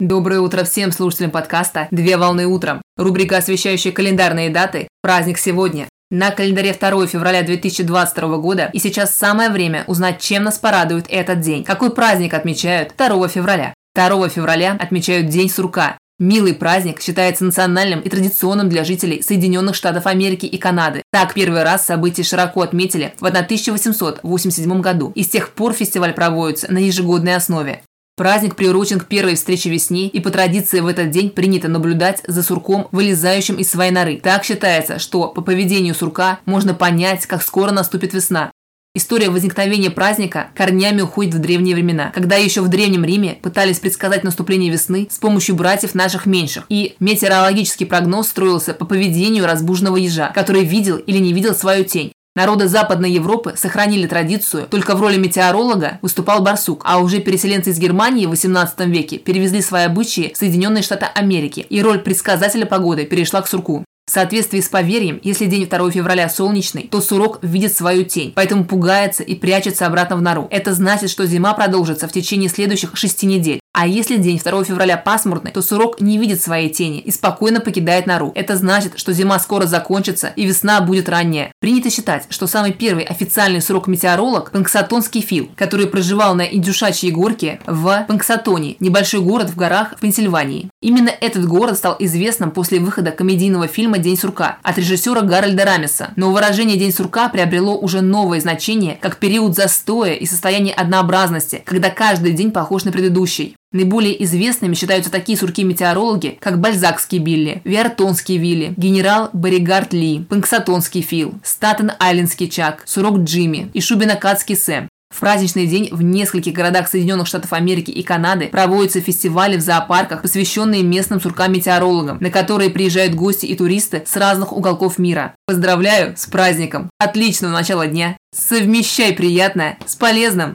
Доброе утро всем слушателям подкаста «Две волны утром». Рубрика, освещающая календарные даты. Праздник сегодня. На календаре 2 февраля 2022 года и сейчас самое время узнать, чем нас порадует этот день. Какой праздник отмечают 2 февраля? 2 февраля отмечают День сурка. Милый праздник считается национальным и традиционным для жителей Соединенных Штатов Америки и Канады. Так, первый раз событие широко отметили в 1887 году, и с тех пор фестиваль проводится на ежегодной основе. Праздник приурочен к первой встрече весне, и по традиции в этот день принято наблюдать за сурком, вылезающим из своей норы. Так считается, что по поведению сурка можно понять, как скоро наступит весна. История возникновения праздника корнями уходит в древние времена, когда еще в Древнем Риме пытались предсказать наступление весны с помощью братьев наших меньших. И метеорологический прогноз строился по поведению разбуженного ежа, который видел или не видел свою тень. Народы Западной Европы сохранили традицию, только в роли метеоролога выступал барсук, а уже переселенцы из Германии в XVIII веке перевезли свои обычаи в Соединенные Штаты Америки, и роль предсказателя погоды перешла к сурку. В соответствии с поверьем, если день 2 февраля солнечный, то сурок видит свою тень, поэтому пугается и прячется обратно в нору. Это значит, что зима продолжится в течение следующих шести недель. А если день 2 февраля пасмурный, то сурок не видит своей тени и спокойно покидает нору. Это значит, что зима скоро закончится и весна будет ранняя. Принято считать, что самый первый официальный сурок-метеоролог – Панксатонский фил, который проживал на Индюшачьей горке в Панксатоне, небольшой город в горах в Пенсильвании. Именно этот город стал известным после выхода комедийного фильма «День сурка» от режиссера Гарольда Рамиса. Но выражение «День сурка» приобрело уже новое значение как период застоя и состояние однообразности, когда каждый день похож на предыдущий. Наиболее известными считаются такие сурки-метеорологи, как Бальзакский Билли, Виартонский Вилли, генерал Боригард Ли, Панксатонский Фил, Статен-Айлендский Чак, Сурок Джимми и Шубинакадский Сэм. В праздничный день в нескольких городах Соединенных Штатов Америки и Канады проводятся фестивали в зоопарках, посвященные местным суркам-метеорологам, на которые приезжают гости и туристы с разных уголков мира. Поздравляю с праздником! Отличного начала дня! Совмещай приятное с полезным!